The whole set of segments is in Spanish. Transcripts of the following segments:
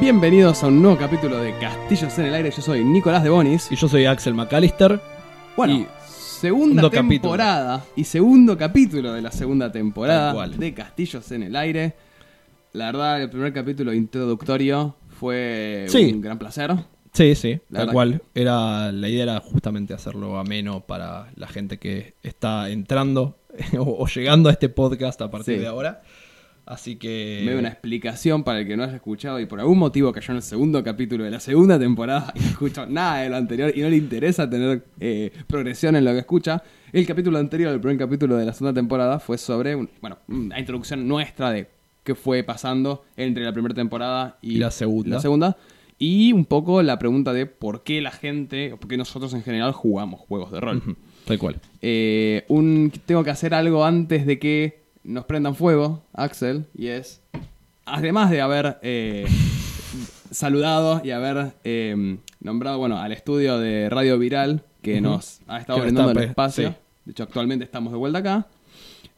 Bienvenidos a un nuevo capítulo de Castillos en el Aire. Yo soy Nicolás de Bonis. Y yo soy Axel McAllister. Bueno, y segunda temporada y segundo capítulo de la segunda temporada de Castillos en el Aire. La verdad, el primer capítulo introductorio fue Sí. un gran placer. Sí, sí, La tal cual. Era, la idea era justamente hacerlo ameno para la gente que está entrando o, o llegando a este podcast a partir Sí. de ahora. Así que... Me dio una explicación para el que no haya escuchado y por algún motivo cayó en el segundo capítulo de la segunda temporada y no escuchó nada de lo anterior y no le interesa tener eh, progresión en lo que escucha. El capítulo anterior, el primer capítulo de la segunda temporada, fue sobre un- bueno, una introducción nuestra de qué fue pasando entre la primera temporada y, Y la segunda. la segunda. Y un poco la pregunta de por qué la gente, o por qué nosotros en general jugamos juegos de rol. Ujú, Tal cual. Eh, un, tengo que hacer algo antes de que nos prendan fuego, Axel, y es, además de haber eh, saludado y haber eh, nombrado, bueno, al estudio de Radio Viral, que nos ha estado Que brindando el espacio. sí. De hecho, actualmente estamos de vuelta acá.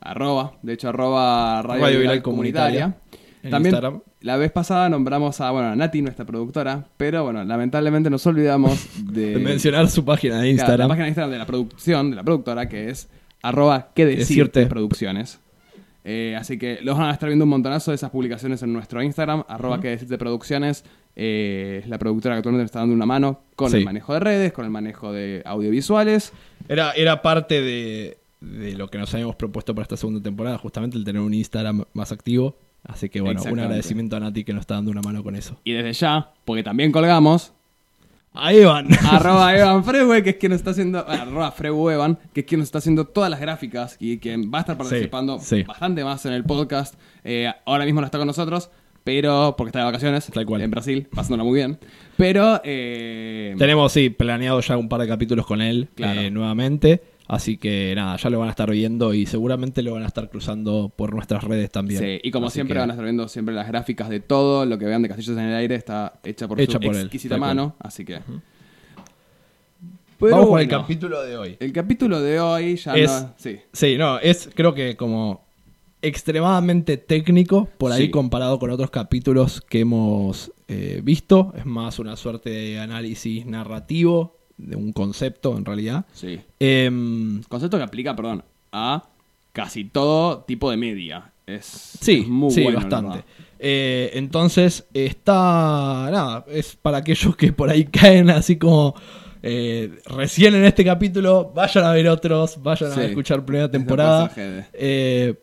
Arroba, de hecho, arroba Radio, Radio Viral, Viral Comunitaria. Comunitaria en También, Instagram. la vez pasada nombramos a, bueno, a Nati, nuestra productora, pero bueno, lamentablemente nos olvidamos de... De mencionar su página de Claro, Instagram. la página de Instagram de la producción, de la productora, que es arroba que decirte, Decirte. producciones. Eh, así que los van a estar viendo un montonazo de esas publicaciones en nuestro Instagram, arroba que decirte producciones. Eh, es la productora que actualmente me está dando una mano con Sí. el manejo de redes, con el manejo de audiovisuales. Era, era parte de, de lo que nos habíamos propuesto para esta segunda temporada, justamente el tener un Instagram más activo. Así que bueno, un agradecimiento a Nati que nos está dando una mano con eso. Y desde ya, porque también colgamos, A Evan. arroba Evan Frewe, que es quien está haciendo, arroba Frewe Evan, que es quien nos está haciendo todas las gráficas y quien va a estar participando sí. bastante más en el podcast. Eh, ahora mismo no está con nosotros, pero porque está de vacaciones Tal cual. en Brasil, pasándola muy bien. Pero eh, Tenemos, sí, planeado ya un par de capítulos con él Claro. eh, nuevamente. Así que nada, ya lo van a estar viendo y seguramente lo van a estar cruzando por nuestras redes también. sí, y como Así siempre que- van a estar viendo siempre las gráficas de todo lo que vean de Castillos en el Aire está hecha por Hecha su por él, exquisita cual. mano, así que... Pero Vamos con el capítulo de hoy. El capítulo de hoy ya Es- no... Sí, Sí, no, es creo que como extremadamente técnico por ahí Sí. comparado con otros capítulos que hemos eh, visto. Es más una suerte de análisis narrativo de un concepto en realidad. sí. Em, Concepto que aplica, perdón, a casi todo tipo de media. Es, Sí, es muy sí, bueno, bastante. Eh, entonces, está. Nada, es para aquellos que por ahí caen así como. eh, recién en este capítulo, vayan a ver otros, vayan Sí, a escuchar primera temporada. de- Eh,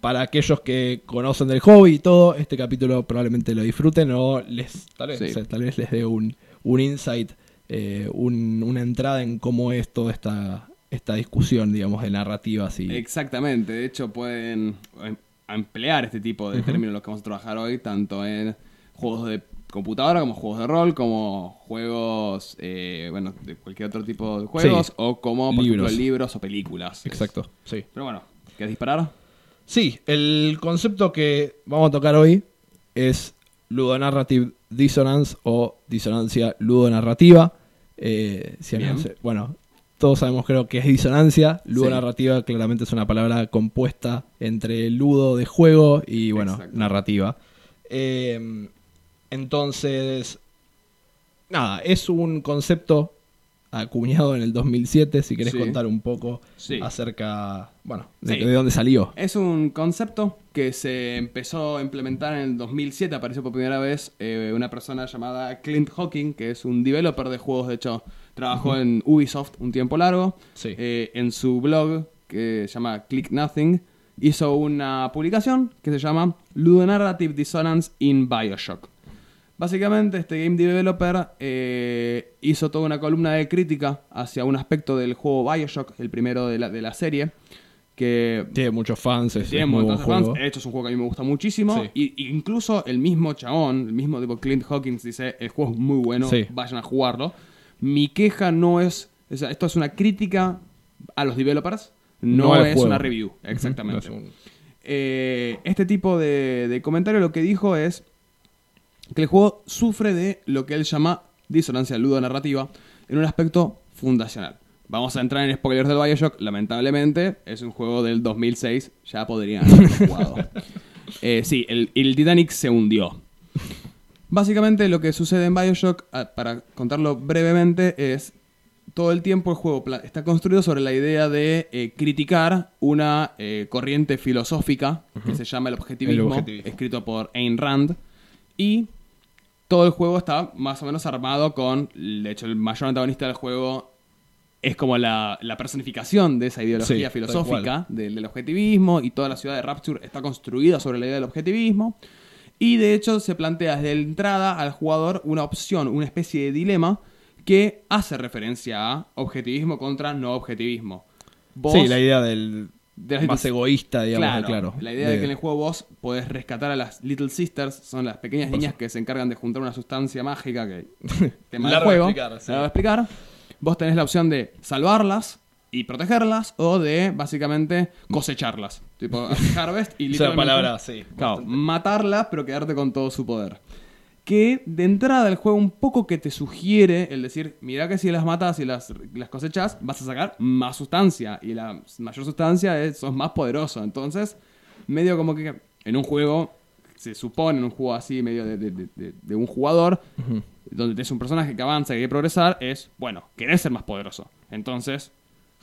para aquellos que conocen del hobby y todo, este capítulo probablemente lo disfruten o les tal vez, Sí. o sea, tal vez les dé un, un insight, eh, un- una entrada en cómo es toda esta, esta discusión, digamos, de narrativas y. Exactamente, de hecho pueden em- emplear este tipo de términos en los que vamos a trabajar hoy, tanto en juegos de computadora como juegos de rol, como juegos, eh, bueno, de cualquier otro tipo de juegos, Sí. o como, por Libros. ejemplo, libros o películas. Exacto, sí. Pero bueno, ¿quieres disparar? Sí, el concepto que vamos a tocar hoy es ludonarrative dissonance o disonancia ludonarrativa. Eh, si bueno, todos sabemos creo que es disonancia. Ludonarrativa claramente es una palabra compuesta entre ludo de juego y bueno, Exacto. narrativa. Eh, entonces, nada, es un concepto acuñado en el 2007. Si querés Sí. contar un poco Sí. acerca, bueno, de, Sí. de dónde salió. Es un concepto que se empezó a implementar en el 2007, apareció por primera vez eh, una persona llamada Clint Hawking, que es un developer de juegos, de hecho trabajó en Ubisoft un tiempo largo. Sí. Eh, en su blog, que se llama Click Nothing, hizo una publicación que se llama Ludonarrative Dissonance in Bioshock. Básicamente, este game developer eh, hizo toda una columna de crítica hacia un aspecto del juego Bioshock, el primero de la, de la serie, que Tiene muchos fans, es, tiene de fans. juego. Hecho, es un juego que a mí me gusta muchísimo. Sí. Y, incluso el mismo chabón, el mismo tipo Clint Hawkins dice, el juego es muy bueno, Sí. vayan a jugarlo. Mi queja no es, o sea, esto es una crítica a los developers, no, es juego. una review, exactamente. no es un- Eh, este tipo de, de comentario lo que dijo es que el juego sufre de lo que él llama disonancia ludonarrativa en un aspecto fundacional. Vamos a entrar en spoilers del Bioshock. Lamentablemente, es un juego del 2006. Ya podrían haber jugado. Eh, sí, el, el Titanic se hundió. Básicamente lo que sucede en Bioshock, para contarlo brevemente, es todo el tiempo el juego está construido sobre la idea de eh, criticar una eh, corriente filosófica que se llama el objetivismo, El objetivismo. escrito por Ayn Rand. Y todo el juego está más o menos armado con, de hecho el mayor antagonista del juego es como la, la personificación de esa ideología Sí, filosófica del, del objetivismo y toda la ciudad de Rapture está construida sobre la idea del objetivismo. Y de hecho se plantea desde la entrada al jugador una opción, una especie de dilema que hace referencia a objetivismo contra no objetivismo. Vos- Sí, la idea del de las más egoísta, digamos, claro, claro. La idea de... que en el juego vos podés rescatar a las Little Sisters, son las pequeñas niñas que se encargan de juntar una sustancia mágica que del Largo de juego. explicar, sí. de explicar. Vos tenés la opción de salvarlas y protegerlas o de básicamente cosecharlas. Tipo Harvest y literalmente palabra, sí. Claro, matarlas, pero quedarte con todo su poder. Que de entrada del juego un poco que te sugiere el decir, mira que si las matas y las, las cosechas, vas a sacar más sustancia. Y la mayor sustancia es, sos más poderoso. Entonces, medio como que en un juego, se supone en un juego así, medio de, de- de- de- de un jugador, donde tenés un personaje que avanza y quiere progresar, es, bueno, querés ser más poderoso. Entonces,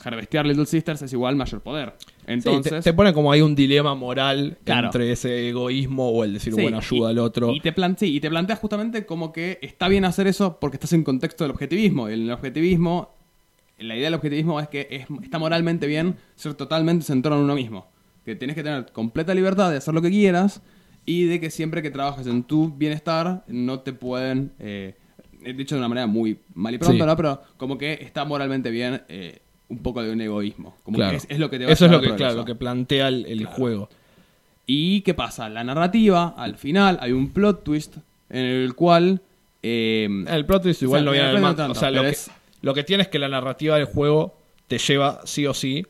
harvestear Little Sisters es igual mayor poder. Entonces, Sí, te, te pone como ahí un dilema moral Claro. entre ese egoísmo o el decir, Sí, bueno, ayuda y- al otro. Y te, plan- sí, y te planteas justamente como que está bien hacer eso porque estás en contexto del objetivismo. Y en el objetivismo, la idea del objetivismo es que es- está moralmente bien ser totalmente centrado en uno mismo. Que tienes que tener completa libertad de hacer lo que quieras y de que siempre que trabajes en tu bienestar no te pueden... Eh, dicho de una manera muy mal y pronto. ¿no? Pero como que está moralmente bien eh, un poco de un egoísmo. Como Claro. que es, es lo que te va a Eso es llevar lo que, claro, lo que plantea el, el Claro. juego. ¿Y qué pasa? La narrativa, al final, hay un plot twist en el cual... eh, El plot twist igual O sea, no viene al O sea, lo que, es- lo que tiene es que la narrativa del juego te lleva sí o sí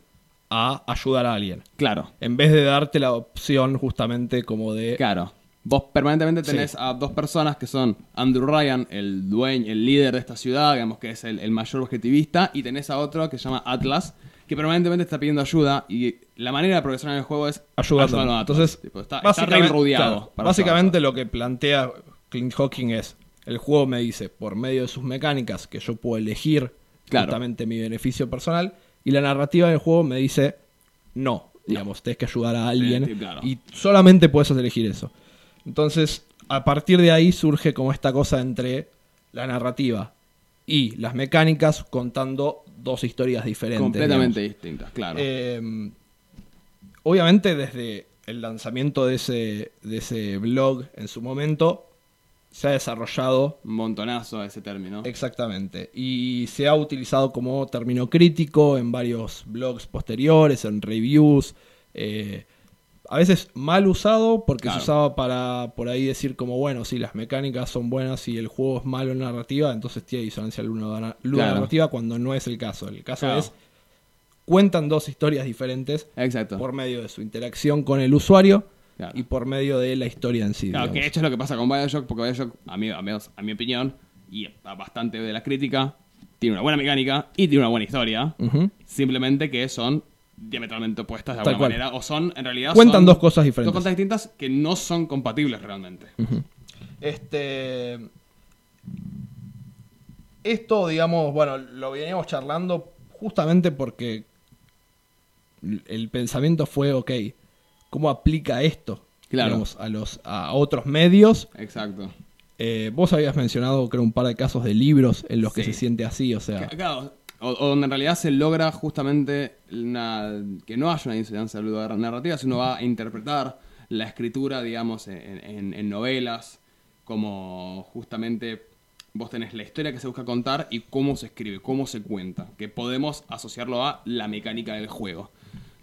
a ayudar a alguien. claro, En vez de darte la opción justamente como de... claro. Vos permanentemente tenés Sí. a dos personas que son Andrew Ryan, el dueño, el líder de esta ciudad, digamos que es el, el mayor objetivista, y tenés a otro que se llama Atlas, que permanentemente está pidiendo ayuda, y la manera de progresar en el juego es ayudarlo. Entonces, Tipo, está, está básicamente, rodeado claro, para básicamente lo que plantea Clint Hawking es, el juego me dice, por medio de sus mecánicas, que yo puedo elegir Claro. justamente mi beneficio personal, y la narrativa del juego me dice, no, digamos, tenés que ayudar a alguien, sí, claro. y solamente puedes elegir eso. Entonces, a partir de ahí surge como esta cosa entre la narrativa y las mecánicas contando dos historias diferentes. completamente digamos. distintas, claro. Eh, obviamente desde el lanzamiento de ese, de ese blog en su momento se ha desarrollado un montonazo ese término. exactamente y se ha utilizado como término crítico en varios blogs posteriores, en reviews. eh, a veces mal usado porque Claro. se usaba para por ahí decir como bueno, si las mecánicas son buenas y el juego es malo en narrativa, entonces tiene disonancia ludo Claro. narrativa cuando no es el caso. El caso Claro. es cuentan dos historias diferentes Exacto. por medio de su interacción con el usuario y por medio de la historia en sí. Claro, que digamos. de hecho es lo que pasa con Bioshock, porque Bioshock, a mi, a mi, a mi opinión, y a bastante de la crítica, tiene una buena mecánica y tiene una buena historia. Simplemente que son diametralmente opuestas de Tal alguna cual. manera. O son, en realidad, Cuentan son dos cosas diferentes. Dos cosas distintas que no son compatibles realmente. Este. Esto, digamos, bueno, lo veníamos charlando justamente porque el pensamiento fue, ok, ¿cómo aplica esto? Claro. digamos, a, los, a otros medios. Exacto. Eh, vos habías mencionado, creo, un par de casos de libros en los que se siente así, o sea. Claro, o, o donde en realidad se logra justamente una, que no haya una incidencia narrativa, sino va a interpretar la escritura, digamos, en, en- en novelas, como justamente vos tenés la historia que se busca contar y cómo se escribe, cómo se cuenta, que podemos asociarlo a la mecánica del juego.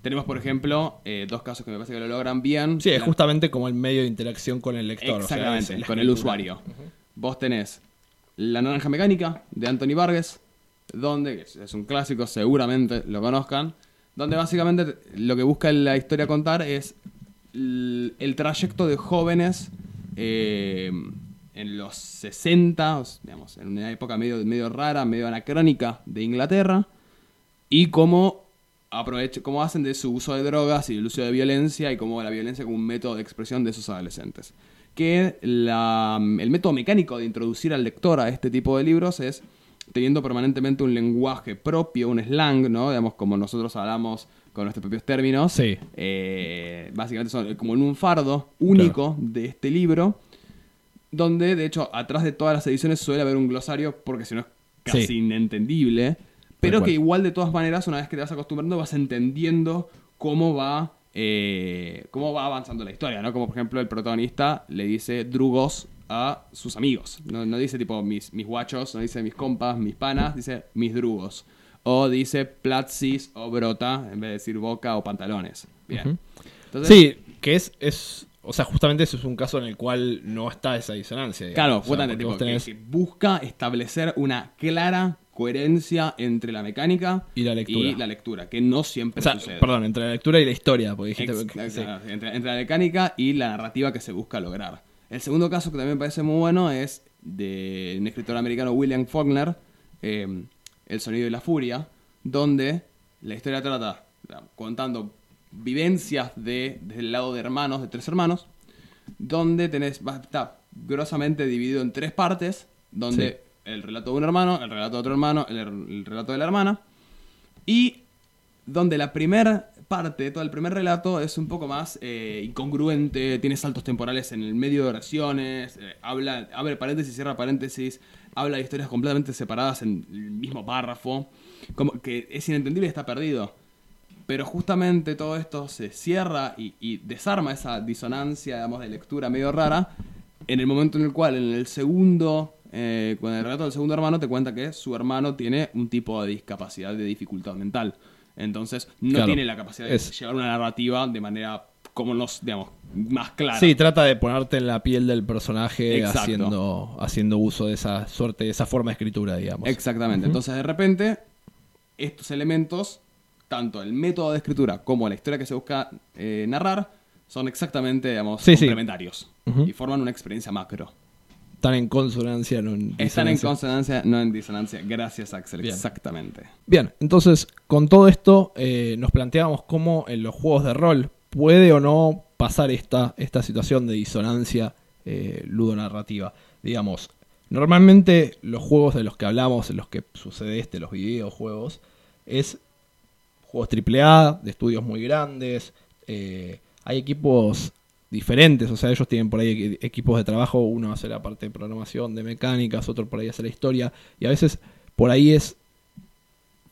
Tenemos, por ejemplo, eh, dos casos que me parece que lo logran bien. Sí, es La- justamente como el medio de interacción con el lector. o sea, Exactamente, con el usuario. Vos tenés La Naranja Mecánica de Anthony Vargas, donde es- un clásico, seguramente lo conozcan, donde básicamente lo que busca la historia contar es el, trayecto de jóvenes eh, en los 60, o s- digamos, en una época medio, medio rara, medio anacrónica de Inglaterra, y cómo aprovecha, cómo hacen de su uso de drogas y el uso de violencia y cómo la violencia como un método de expresión de esos adolescentes. que el método mecánico de introducir al lector a este tipo de libros es teniendo permanentemente un lenguaje propio, un slang, ¿no? Digamos, como nosotros hablamos con nuestros propios términos. Sí. Eh, básicamente son como en un fardo único de este libro, donde de hecho atrás de todas las ediciones suele haber un glosario porque si no es casi Sí. inentendible, pero que igual de todas maneras una vez que te vas acostumbrando vas entendiendo cómo va eh, cómo va avanzando la historia, ¿no? Como por ejemplo el protagonista le dice drugos a sus amigos, no, no dice tipo mis, mis guachos, no dice mis compas, mis panas, dice mis drugos. O dice platsis o brota en vez de decir boca o pantalones. Bien. Entonces, Sí, que es, es. O sea, justamente eso es un caso en el cual no está esa disonancia. digamos. Claro, O sea, justamente, porque tipo, que- que busca establecer una clara coherencia entre la mecánica Y la lectura. y la lectura, que no siempre O sea, sucede. perdón, entre la lectura y la historia, porque dijiste. Ex- que- ex- sí. entre, entre la mecánica y la narrativa que se busca lograr. El segundo caso que también me parece muy bueno es de un escritor americano, William Faulkner, eh, El sonido y la furia, donde la historia trata, contando vivencias de, desde el lado de hermanos, de tres hermanos, donde tenés, está grosamente dividido en tres partes, donde el relato de un hermano, el relato de otro hermano, el, el relato de la hermana, y donde la primera parte, todo el primer relato es un poco más eh, incongruente, tiene saltos temporales en el medio de oraciones, eh, habla, abre paréntesis, cierra paréntesis, habla de historias completamente separadas en el mismo párrafo, como que es inentendible y está perdido. Pero justamente todo esto se cierra y, desarma esa disonancia, digamos, de lectura medio rara, en el momento en el cual, en el segundo, eh, el relato del segundo hermano, te cuenta que su hermano tiene un tipo de discapacidad, de dificultad mental. Entonces, no Claro. tiene la capacidad de Es- llevar una narrativa de manera, como nos, digamos, más clara. Sí, trata de ponerte en la piel del personaje Exacto. haciendo, haciendo uso de esa suerte, de esa forma de escritura, digamos. Exactamente. Entonces, de repente, estos elementos, tanto el método de escritura como la historia que se busca eh, narrar, son exactamente, digamos, Sí, sí. complementarios. Y forman una experiencia macro. Están en consonancia, no en Están en disonancia. consonancia, no en disonancia. Gracias, Axel. Bien. Exactamente. Bien, entonces con todo esto eh, nos planteamos cómo en los juegos de rol puede o no pasar esta, esta situación de disonancia eh, ludonarrativa. Digamos, normalmente los juegos de los que hablamos, en los que sucede este, los videojuegos, es juegos AAA, de estudios muy grandes, eh, hay equipos diferentes, o sea, ellos tienen por ahí equi- equipos de trabajo, uno hace la parte de programación, de mecánicas, otro por ahí hace la historia, y a veces por ahí es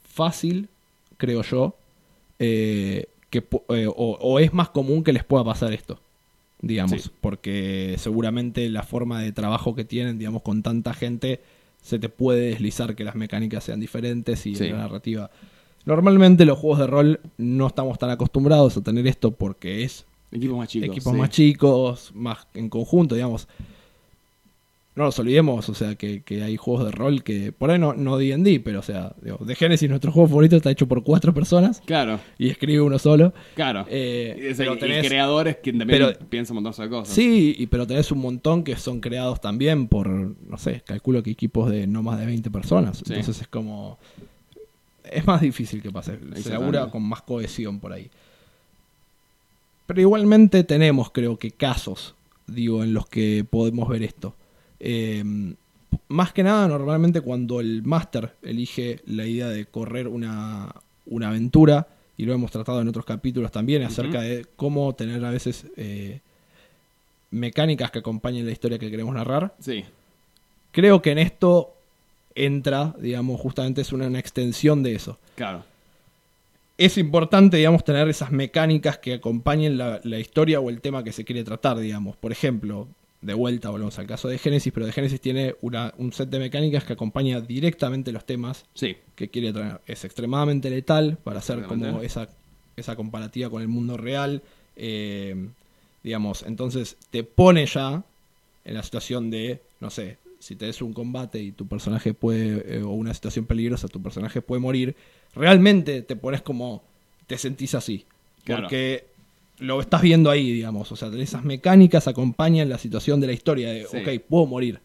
fácil, creo yo, eh, que, eh, o, o es más común que les pueda pasar esto, digamos, Sí. porque seguramente la forma de trabajo que tienen, digamos, con tanta gente, se te puede deslizar que las mecánicas sean diferentes y Sí. la narrativa. Normalmente los juegos de rol no estamos tan acostumbrados a tener esto porque es Equipos más chicos. equipos sí. más chicos, más en conjunto, digamos. No nos olvidemos, o sea, que, que hay juegos de rol que, por ahí no, no D&D, pero o sea, digo, de Genesis nuestro juego favorito está hecho por cuatro personas Claro, y escribe uno solo. claro. Eh, Y es pero el, tenés- el creador es quien también pero- piensa un montón de cosas. Sí, y, pero tenés un montón que son creados también por, no sé, calculo que equipos de no más de 20 personas. Sí. Entonces es como... Es más difícil que pase. Se labura con más cohesión por ahí. Pero igualmente tenemos, creo que, casos, digo, en los que podemos ver esto. Eh, más que nada, normalmente cuando el máster elige la idea de correr una, una aventura, y lo hemos tratado en otros capítulos también, acerca de cómo tener a veces eh, mecánicas que acompañen la historia que queremos narrar. Sí, Creo que en esto entra, digamos, justamente es una, una extensión de eso. claro. Es importante, digamos, tener esas mecánicas que acompañen la, la historia o el tema que se quiere tratar, digamos. Por ejemplo, de vuelta volvemos al caso de Génesis, pero de Génesis tiene una- un set de mecánicas que acompaña directamente los temas Sí, que quiere traer. Es extremadamente letal para hacer como esa, esa comparativa con el mundo real. eh, digamos, entonces te pone ya en la situación de, no sé, si te des un combate y tu personaje puede, eh, o una situación peligrosa, tu personaje puede morir, realmente te pones como, te sentís así. Claro. Porque lo estás viendo ahí, digamos. O sea, esas mecánicas acompañan la situación de la historia de, Sí. ok, puedo morir.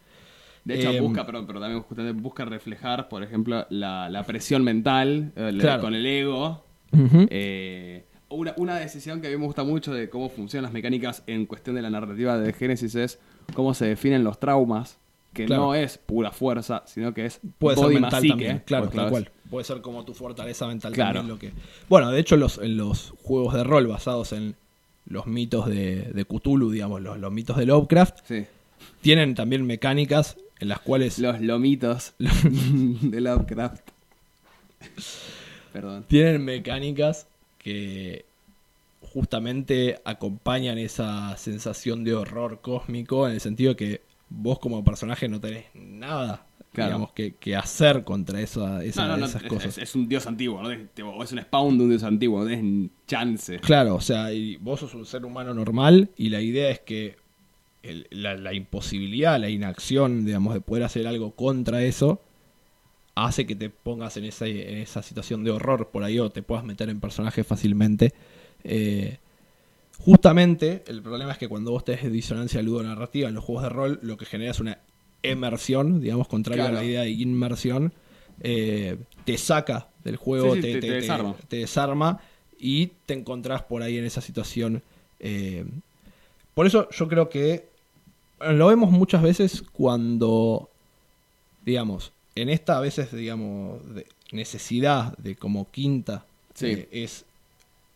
De hecho, Eh, busca, perdón, pero también justamente busca reflejar, por ejemplo, la, la presión mental Claro. con el ego. Eh, una, una decisión que a mí me gusta mucho de cómo funcionan las mecánicas en cuestión de la narrativa de Génesis es cómo se definen los traumas, que Claro. no es pura fuerza, sino que es Puede ser mental también, claro, porque tal cual. Puede ser como tu fortaleza mental Claro. también lo que. Bueno, de hecho, los, en los juegos de rol basados en los mitos de, de Cthulhu, digamos, los, los mitos de Lovecraft, Sí. tienen también mecánicas en las cuales Los lomitos de Lovecraft. Perdón. tienen mecánicas que justamente acompañan esa sensación de horror cósmico en el sentido que vos como personaje no tenés nada Claro. digamos que, que hacer contra esa, esa- No, no, no, esas es, cosas. es- es un dios antiguo, ¿no? O es un spawn de un dios antiguo, no tenés chance. Claro, o sea, y vos sos un ser humano normal y la idea es que el- la, la imposibilidad, la inacción, digamos, de poder hacer algo contra eso, hace que te pongas en esa, en esa situación de horror por ahí o te puedas meter en personajes fácilmente. Eh, justamente, el problema es que cuando vos tenés disonancia ludonarrativa en los juegos de rol, lo que genera es una emersión, digamos, contrario a la idea de inmersión. eh, te saca del juego, Sí, sí, te, desarma. te desarma y te encontrás por ahí en esa situación. eh, por eso yo creo que bueno, lo vemos muchas veces cuando, digamos, en esta a veces, digamos, de necesidad de como quinta Sí. eh, es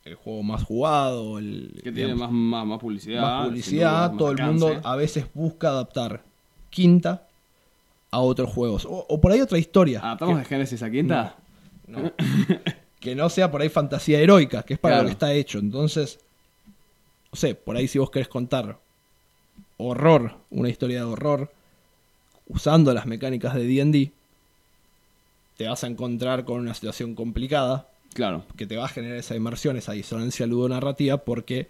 el juego más jugado, el, Que tiene digamos, más, más, más publicidad. más publicidad, duda, más todo el alcance. mundo a veces busca adaptar quinta a otros juegos. O, o por ahí otra historia. ¿Adaptamos de Génesis a Quinta? no. que no sea por ahí fantasía heroica, que es para Claro. lo que está hecho. Entonces, no sé, por ahí si vos querés contar horror, una historia de horror, usando las mecánicas de D&D, te vas a encontrar con una situación complicada Claro. que te va a generar esa inmersión, esa disonancia ludonarrativa, porque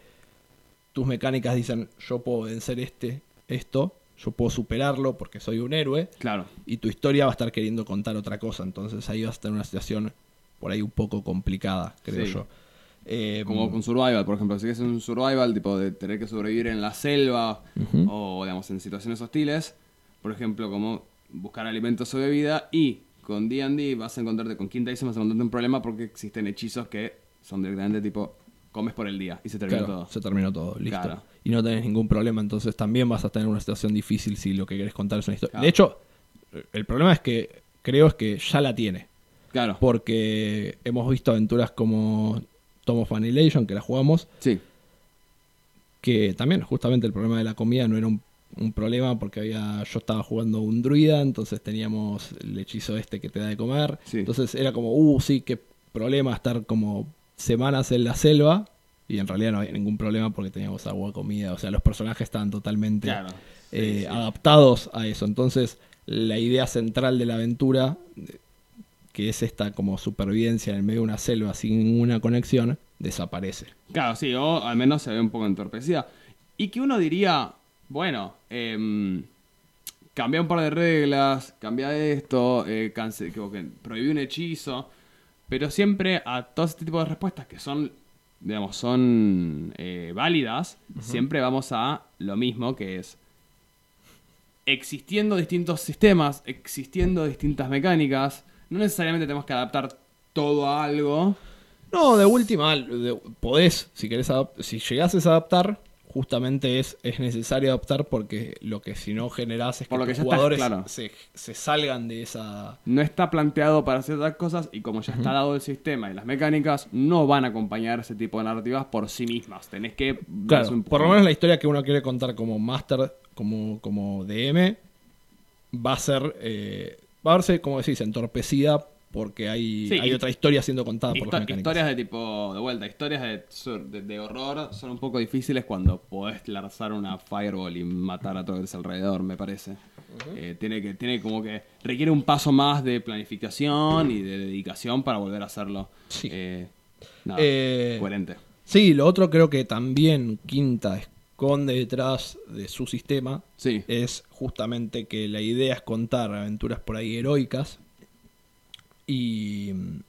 tus mecánicas dicen, yo puedo vencer este, esto, yo puedo superarlo porque soy un héroe, Claro. y tu historia va a estar queriendo contar otra cosa, entonces ahí vas a tener una situación por ahí un poco complicada, creo Sí. yo. Eh, Como con Survival, por ejemplo. Si es un Survival, tipo de tener que sobrevivir en la selva o, digamos, en situaciones hostiles. Por ejemplo, como buscar alimentos o bebida. Y con D&D vas a encontrarte, con Quinta Edition vas a encontrarte un problema porque existen hechizos que son directamente tipo, comes por el día y se termina claro, todo. se terminó todo, listo. Claro. Y no tenés ningún problema, entonces también vas a tener una situación difícil si lo que querés contar es una historia. Claro. De hecho, el problema es que creo es que ya la tiene. Claro. porque hemos visto aventuras como Tom of Annihilation, que la jugamos, Sí. que también justamente el problema de la comida no era un, un problema porque había yo estaba jugando un druida, entonces teníamos el hechizo este que te da de comer, Sí. entonces era como, uh, sí, qué problema estar como semanas en la selva y en realidad no había ningún problema porque teníamos agua, comida, o sea, los personajes estaban totalmente Claro. Sí, eh, sí. adaptados a eso. Entonces, la idea central de la aventura, que es esta como supervivencia en el medio de una selva sin ninguna conexión, desaparece. Claro, sí, o al menos se ve un poco entorpecida. Y que uno diría, bueno, em, cambia un par de reglas, cambia esto, eh, que prohibí un hechizo, pero siempre a todo este tipo de respuestas que son, digamos, son eh, válidas, siempre vamos a lo mismo que es existiendo distintos sistemas, existiendo distintas mecánicas, no necesariamente tenemos que adaptar todo a algo. No, de última, de- podés, si querés si llegases a adaptar, justamente es, es necesario adaptar porque lo que si no generás es que Por lo tus que ya está, jugadores claro. se, se salgan de esa... no está planteado para hacer otras cosas y como ya está dado el sistema y las mecánicas, no van a acompañar ese tipo de narrativas por sí mismas. Tenés que... darles Claro, un por lo menos la historia que uno quiere contar como master, como, como DM, va a ser, eh, va a verse, como decís, entorpecida porque hay, Sí, hay otra historia siendo contada por las mecánicas. historias de tipo, de vuelta, historias de, de- de horror son un poco difíciles cuando podés lanzar una fireball y matar a todo el alrededor, me parece. Eh, tiene que, tiene como que, requiere un paso más de planificación y de dedicación para volver a hacerlo. Sí. Eh, nada, Eh, coherente. Sí, lo otro creo que también Quinta esconde detrás de su sistema Sí, es justamente que la idea es contar aventuras por ahí heroicas y mm,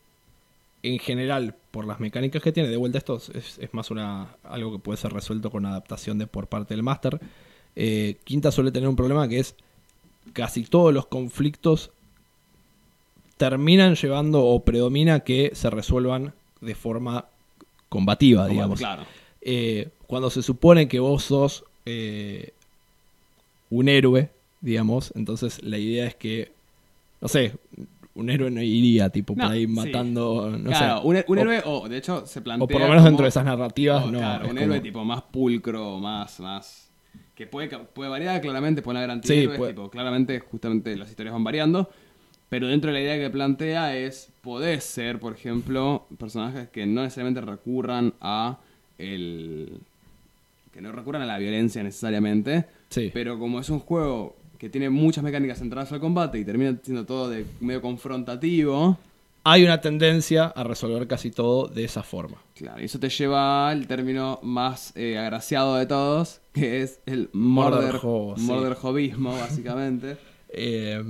en general por las mecánicas que tiene de vuelta esto es, es más una algo que puede ser resuelto con adaptación de por parte del máster Eh, quinta suele tener un problema que es casi todos los conflictos terminan llevando o predomina que se resuelvan de forma combativa, Como- digamos. Claro. Eh, cuando se supone que vos sos eh, un héroe, digamos, entonces la idea es que, no sé, un héroe no iría tipo por No, ahí sí. matando, no claro, sé. un, un o- héroe, o de hecho se plantea. o por lo menos dentro de esas narrativas, Oh, no. claro, un como- héroe tipo más pulcro, más, más. Que puede, puede variar claramente, puede haber Sí, antihéroes, puede. tipo, claramente, justamente las historias van variando. Pero dentro de la idea que plantea es, podés ser, por ejemplo, personajes que no necesariamente recurran a el... que no recurran a la violencia necesariamente, Sí. pero como es un juego que tiene muchas mecánicas centradas al combate y termina siendo todo de medio confrontativo, Hay una tendencia a resolver casi todo de esa forma. Claro, y eso te lleva al término más eh, agraciado de todos, que es el Murder murder, sí. básicamente. Eh,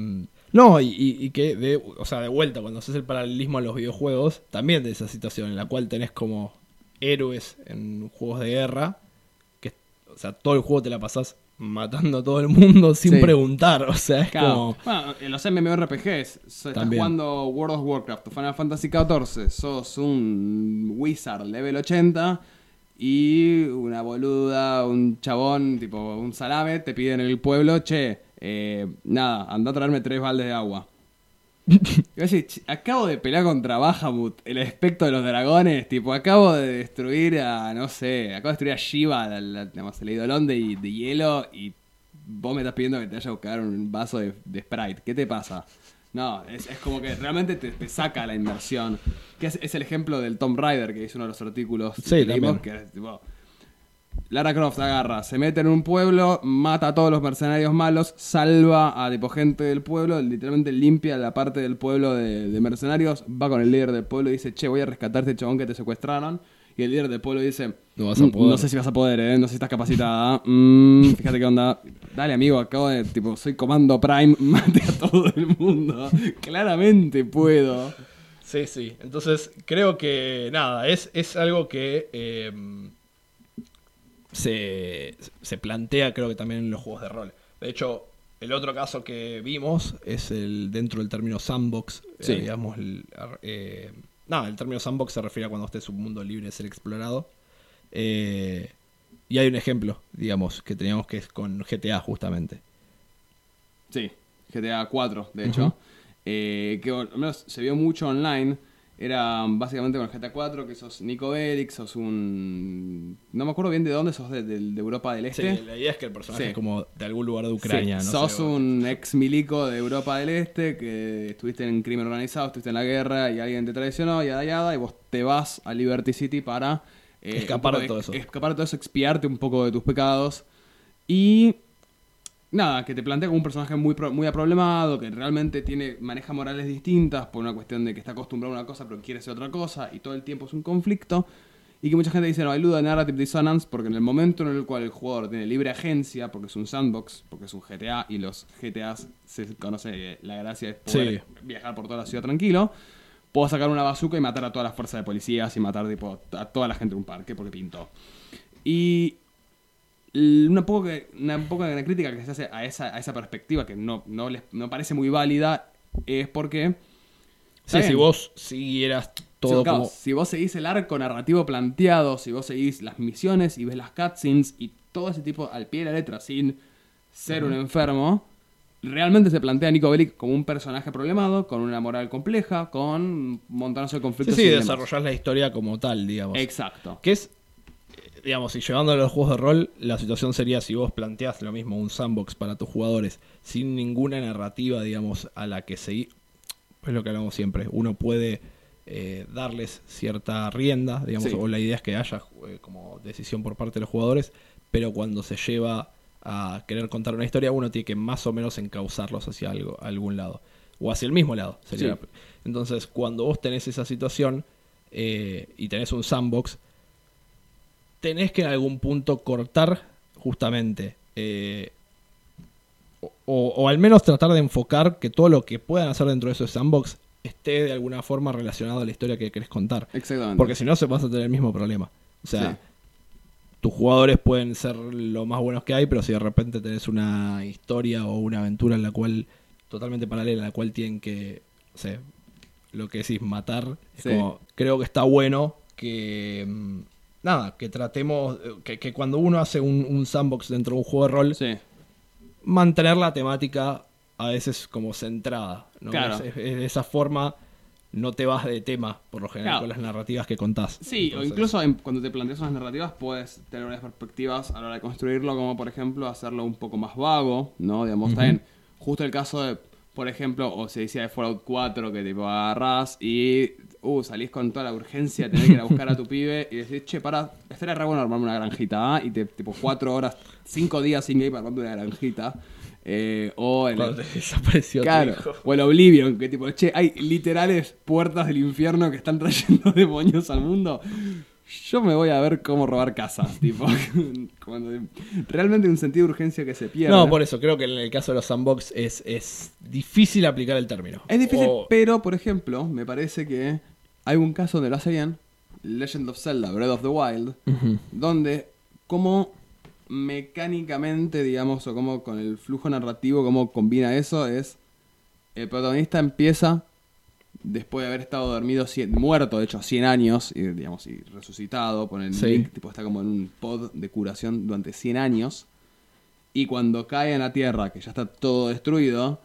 no, y que, de, o sea, de vuelta, cuando haces el paralelismo a los videojuegos, también de esa situación en la cual tenés como héroes en juegos de guerra, que, o sea, todo el juego te la pasás matando a todo el mundo sin Sí. preguntar, o sea, es Claro. como... Bueno, en los MMORPGs, so- estás También. jugando World of Warcraft o Final Fantasy XIV, sos un wizard level 80 y una boluda, un chabón, tipo un salame, te pide en el pueblo, che, eh, nada, anda a traerme tres baldes de agua. Y vos decís, "Ch- acabo de pelear contra Bahamut, el aspecto de los dragones, tipo, acabo de destruir a, no sé, acabo de destruir a Shiva, la- la- digamos, el idolón de, de hielo, y vos me estás pidiendo que te vaya a buscar un vaso de, de Sprite. ¿Qué te pasa? No, es, es como que realmente te, te saca la inversión. Que es, es el ejemplo del Tomb Raider que hizo uno de los artículos Sí, que leímos, que es tipo... Lara Croft agarra, se mete en un pueblo, mata a todos los mercenarios malos, salva a tipo gente del pueblo, literalmente limpia la parte del pueblo de, de mercenarios, va con el líder del pueblo y dice, che, voy a rescatar a este chabón que te secuestraron. Y el líder del pueblo dice, No vas a "Mm, poder". no sé si vas a poder, ¿eh? no sé si estás capacitada. Mm, fíjate qué onda. Dale, amigo, acabo de, tipo, soy Comando Prime, mate a todo el mundo. Claramente puedo. Sí, sí. Entonces, creo que nada, es, es algo que eh, se, se plantea, creo que también en los juegos de rol. De hecho, el otro caso que vimos es el dentro del término sandbox. eh, digamos, el, eh, nada, el término sandbox se refiere a cuando esté es un mundo libre de ser explorado. Eh, y hay un ejemplo, digamos, que teníamos que es con GTA justamente. Sí, GTA 4, de hecho. Que al menos se vio mucho online. Era básicamente con el GTA 4 que sos Nico Bellic, sos un... No me acuerdo bien de dónde, sos de, de- de Europa del Sí, Este. la idea es que el personaje Sí. es como de algún lugar de Ucrania. Sí, no sos sé, un ex milico de Europa del Este que estuviste en crimen organizado, estuviste en la guerra y alguien te traicionó, yada yada, y vos te vas a Liberty City para eh, Escapar de todo eso. Escapar de todo eso, expiarte un poco de tus pecados. Y nada, que te plantea como un personaje muy, muy aproblemado, que realmente tiene, maneja morales distintas por una cuestión de que está acostumbrado a una cosa pero quiere ser otra cosa, y todo el tiempo es un conflicto. Y que mucha gente dice, no, hay luda narrative dissonance, porque en el momento en el cual el jugador tiene libre agencia, porque es un sandbox, porque es un GTA, y los GTAs se conoce, la gracia es poder viajar por toda la ciudad tranquilo, puedo sacar una bazooka y matar a todas las fuerzas de policías y matar tipo, a toda la gente de un parque, porque pintó. Y una poco, una poco de crítica que se hace a esa, a esa perspectiva, que no, no, les, no parece muy válida, es porque... Sí, si vos siguieras todo Sí, claro, como... Si vos seguís el arco narrativo planteado, si vos seguís las misiones y ves las cutscenes y todo ese tipo al pie de la letra sin ser un enfermo, realmente se plantea a Nico Bellic como un personaje problemado, con una moral compleja, con un montonazo de Sí, conflictos. sí, desarrollás la historia como tal, digamos. Exacto. Que es, digamos, si llevándolo a los juegos de rol, la situación sería si vos planteás lo mismo, un sandbox para tus jugadores, sin ninguna narrativa, digamos, a la que seguir. Es lo que hablamos siempre. Uno puede eh, darles cierta rienda, digamos, Sí. o la idea es que haya eh, como decisión por parte de los jugadores, pero cuando se lleva a querer contar una historia, uno tiene que más o menos encauzarlos hacia algo, algún lado. O hacia el mismo lado. sería. Sí. Entonces, cuando vos tenés esa situación eh, y tenés un sandbox, tenés que en algún punto cortar justamente eh, o, o- o al menos tratar de enfocar que todo lo que puedan hacer dentro de esos sandbox esté de alguna forma relacionado a la historia que querés contar. Exactamente. Porque si no, se vas a tener el mismo problema. O sea, Sí. tus jugadores pueden ser lo más buenos que hay, pero si de repente tenés una historia o una aventura en la cual, totalmente paralela, en la cual tienen que, no sé, lo que decís, matar, es Sí. como, creo que está bueno que. Nada, que tratemos. eh, Que, que cuando uno hace un, un sandbox dentro de un juego de rol, Sí. mantener la temática a veces como centrada. ¿no? Claro. Es- es- de esa forma no te vas de tema, por lo general, Claro. con las narrativas que contás. Sí, o incluso en- cuando te planteas unas narrativas puedes tener varias perspectivas a la hora de construirlo, como por ejemplo hacerlo un poco más vago, ¿no? Digamos, también, justo el caso de, por ejemplo, o se decía de Fallout 4, que tipo agarrás y uh, salís con toda la urgencia tener que ir a buscar a tu pibe y decís, che, para, estaría re bueno armarme una granjita, ¿ah? Y te, tipo cuatro horas, cinco días sin game para armarte una granjita. Eh, o el, Cuando tu hijo. o el Oblivion, que tipo, che, hay literales puertas del infierno que están trayendo demonios al mundo. Yo me voy a ver cómo robar casas, tipo. cuando realmente hay un sentido de urgencia que se pierde. No, por eso creo que en el caso de los sandbox es, es difícil aplicar el término. Es difícil, O- pero por ejemplo, me parece que hay un caso donde lo hace bien, Legend of Zelda, Breath of the Wild, donde como mecánicamente, digamos, o como con el flujo narrativo, cómo combina eso, es el protagonista empieza después de haber estado dormido, cien- muerto, de hecho, 100 años, y, digamos, y resucitado, por el Sí. Link, tipo, está como en un pod de curación durante 100 años, y cuando cae en la Tierra, que ya está todo destruido,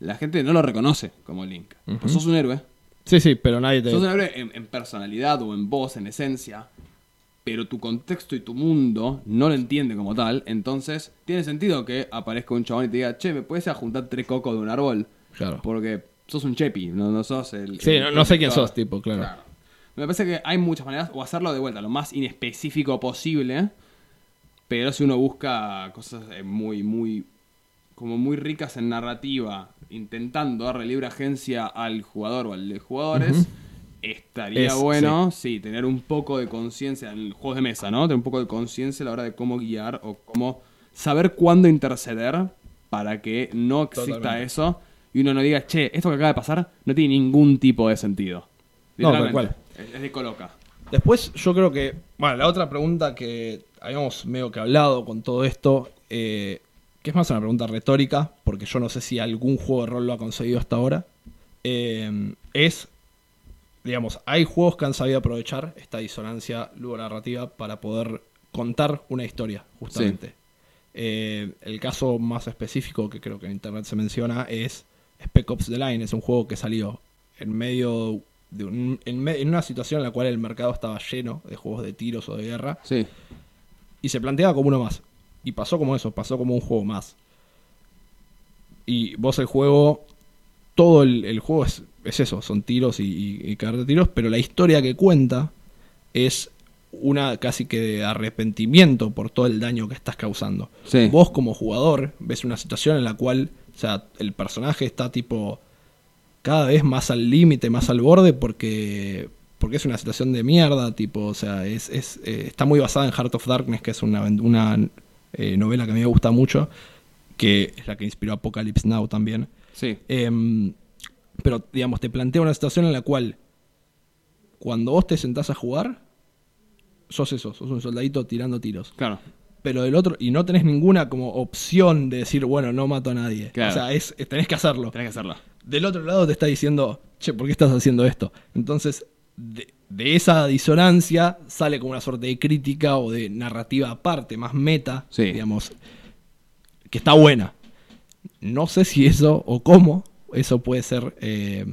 la gente no lo reconoce como Link. Pues sos un héroe, Sí, sí, pero nadie te... Sos un héroe en, en personalidad o en voz, en esencia, pero tu contexto y tu mundo no lo entiende como tal. Entonces, tiene sentido que aparezca un chabón y te diga, che, ¿me puedes juntar tres cocos de un árbol? Claro. Porque sos un chepi, no, no sos el. Sí, el no, no sé quién sos, tipo, claro. Claro. Me parece que hay muchas maneras, o hacerlo de vuelta, lo más inespecífico posible. Pero si uno busca cosas eh, muy, muy. Como muy ricas en narrativa, intentando darle libre agencia al jugador o al de jugadores, estaría Es- bueno, sí. tener un poco de conciencia en juegos de mesa, ¿no? Tener un poco de conciencia a la hora de cómo guiar o cómo saber cuándo interceder para que no exista Totalmente. eso y uno no diga, che, esto que acaba de pasar no tiene ningún tipo de sentido. No, tal cual. Es, es de coloca. Después yo creo que, bueno, la otra pregunta que habíamos medio que hablado con todo esto, eh, que es más una pregunta retórica, porque yo no sé si algún juego de rol lo ha conseguido hasta ahora, eh, es, digamos, hay juegos que han sabido aprovechar esta disonancia narrativa para poder contar una historia, justamente. Eh, el caso más específico que creo que en internet se menciona es Spec Ops The Line, es un juego que salió en medio de un- en, me- en una situación en la cual el mercado estaba lleno de juegos de tiros o de guerra Sí. y se planteaba como uno más. Y pasó como eso, pasó como un juego más. Y vos el juego, todo el, el juego es, es eso, son tiros y, y, y caer de tiros, pero la historia que cuenta es una casi que de arrepentimiento por todo el daño que estás causando. Sí. Vos como jugador ves una situación en la cual, o sea, el personaje está tipo cada vez más al límite, más al borde, porque porque es una situación de mierda, tipo, o sea, es, es, eh, está muy basada en Heart of Darkness, que es una, una eh, novela que a mí me gusta mucho, que es la que inspiró Apocalypse Now también. Sí. Em, pero, digamos, te plantea una situación en la cual, cuando vos te sentás a jugar, sos eso, sos un soldadito tirando tiros. Claro. Pero del otro, y no tenés ninguna como opción de decir, bueno, no mato a nadie. Claro. O sea, es, tenés que hacerlo. Tenés que hacerlo. Del otro lado te está diciendo, che, ¿por qué estás haciendo esto? Entonces, de, de esa disonancia sale como una suerte de crítica o de narrativa aparte, más meta, Sí. digamos, que está buena. No sé si eso o cómo eso puede ser eh,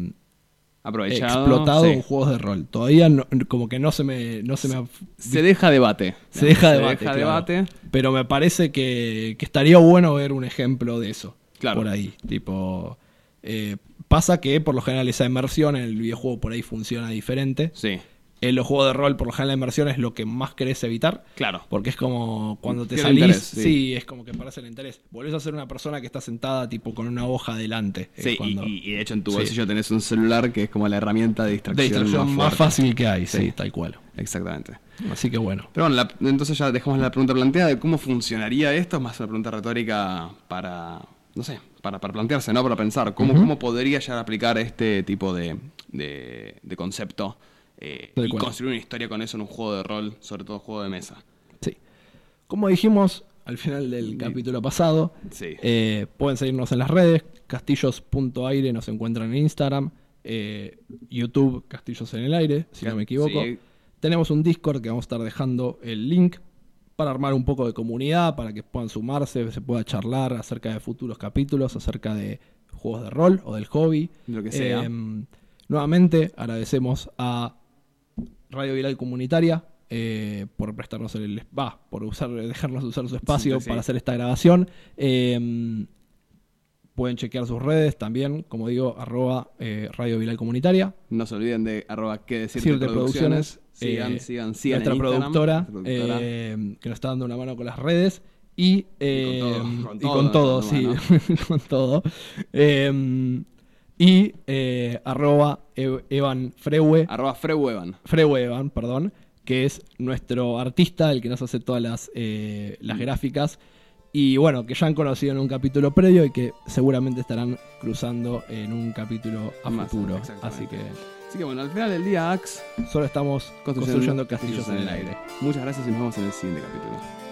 Aprovechado. explotado sí. en juegos de rol. Todavía no- como que no se me, no se me Se deja debate. se deja Se debate. deja claro. debate. Pero me parece que, que estaría bueno ver un ejemplo de eso. Claro. Por ahí. Tipo. eh, pasa que por lo general esa inmersión en el videojuego por ahí funciona diferente. Sí. En los juegos de rol, por lo general la inmersión es lo que más querés evitar. Claro. Porque es como cuando te salís, interés, sí. sí. es como que parece el interés. Volvés a ser una persona que está sentada tipo con una hoja adelante. Sí, y- cuando- y, y de hecho en tu Sí. bolsillo tenés un celular que es como la herramienta de de distracción, distracción más, fácil que hay, sí, Sí. tal cual. Exactamente. Así que bueno. Pero bueno, la- entonces ya dejamos la pregunta planteada de cómo funcionaría esto, es más una pregunta retórica para, no sé, para, para plantearse, ¿no? Para pensar, ¿cómo, cómo podría ya aplicar este tipo de, de, de concepto eh, y cual. construir una historia con eso en un juego de rol, sobre todo juego de mesa? Sí. Como dijimos al final del capítulo pasado, Sí. eh, pueden seguirnos en las redes. Castillos.aire nos encuentran en Instagram. eh, YouTube Castillos en el Aire, si no me equivoco. Sí, Tenemos un Discord que vamos a estar dejando el link para armar un poco de comunidad, para que puedan sumarse, se pueda charlar acerca de futuros capítulos, acerca de juegos de rol o del hobby. Lo que sea. Em, nuevamente agradecemos a Radio Viral Comunitaria eh, por prestarnos el va, por usar, dejarnos usar su espacio Sí, sí. para hacer esta grabación. Em, pueden chequear sus redes también, como digo, arroba eh, Radio Viral Comunitaria. No se olviden de arroba qué. Producciones, Sigan, eh, sigan, sigan. nuestra productora, eh, que nos está dando una mano con las redes. Y, eh, con y todo, con sí, con todo. Eh, y arroba Evan Freue, Arroba Freuevan. Freue Evan, perdón, que es nuestro artista, el que nos hace todas las, eh, Mm. las gráficas. Y bueno, que ya han conocido en un capítulo previo y que seguramente estarán cruzando en un capítulo a Más, futuro. Así que Así que bueno, al final del día, Axe, solo estamos construyendo, castillos en el aire. Muchas gracias y nos vemos en el siguiente capítulo.